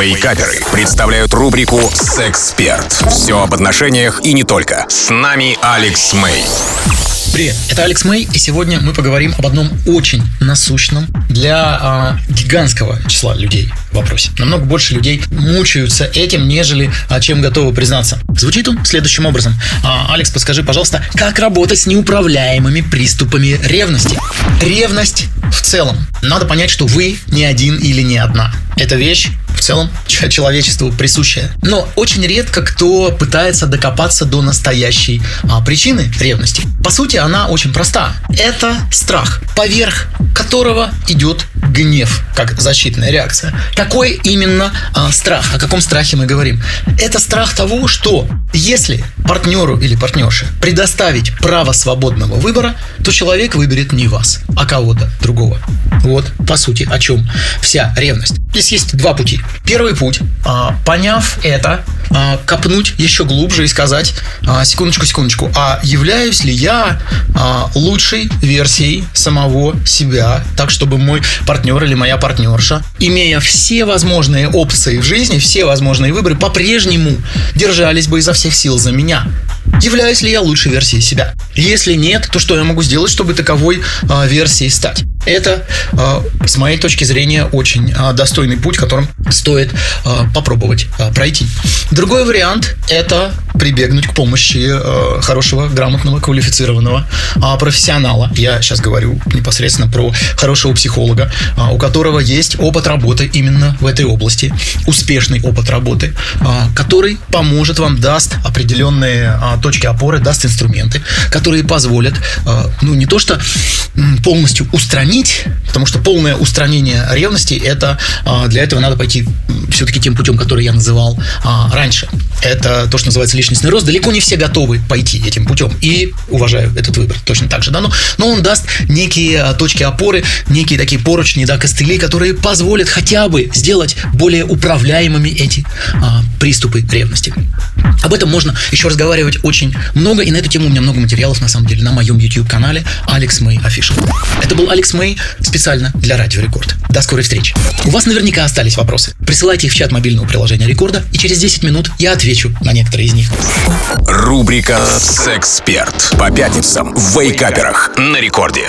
Вейкаперы представляют рубрику «Сексперт». Все об отношениях и не только. С нами Алекс Мэй. Привет, это Алекс Мэй, и сегодня мы поговорим об одном очень насущном для а, гигантского числа людей вопросе. Намного больше людей мучаются этим, нежели а, чем готовы признаться. Звучит он следующим образом. А, Алекс, подскажи, пожалуйста, как работать с неуправляемыми приступами ревности? Ревность в целом. Надо понять, что вы не один или не одна. Это вещь в целом человечеству присущая. Но очень редко кто пытается докопаться до настоящей а, причины ревности. По сути, она очень проста. Это страх, поверх которого идет гнев, как защитная реакция. Какой именно а, страх? О каком страхе мы говорим? Это страх того, что если партнеру или партнерше предоставить право свободного выбора, то человек выберет не вас, а кого-то другого. Вот, по сути, о чем вся ревность. Здесь есть два пути. Первый путь, а, поняв это, а, копнуть еще глубже и сказать, а, секундочку, секундочку, а являюсь ли я лучшей версией самого себя, так чтобы мой партнер или моя партнерша, имея все возможные опции в жизни, все возможные выборы, по-прежнему держались бы изо всех сил за меня. Являюсь ли я лучшей версией себя? Если нет, то что я могу сделать, чтобы таковой версией стать? Это, а, с моей точки зрения, очень а, достойный путь, которым стоит а, попробовать пройти. Другой вариант – это прибегнуть к помощи хорошего, грамотного, квалифицированного профессионала. Я сейчас говорю непосредственно про хорошего психолога, у которого есть опыт работы именно в этой области, успешный опыт работы, который поможет вам, даст определенные точки опоры, даст инструменты, которые позволят, ну, не то что полностью устранить потому что полное устранение ревности, это а, для этого надо пойти все-таки тем путем, который я называл а, раньше. Это то, что называется личностный рост. Далеко не все готовы пойти этим путем. И уважаю этот выбор точно так же. Да? Но, но он даст некие а, точки опоры, некие такие поручни, да, костыли, которые позволят хотя бы сделать более управляемыми эти а, приступы ревности. Об этом можно еще разговаривать очень много, и на эту тему у меня много материалов, на самом деле, на моем YouTube-канале Алекс Мэй Official. Это был Алекс Мэй специально для Радио Рекорд. До скорой встречи. У вас наверняка остались вопросы. Присылайте в чат мобильного приложения Рекорда, и через 10 минут я отвечу на некоторые из них. Рубрика «Сексперт» по пятницам в Wake Up'ерах на Рекорде.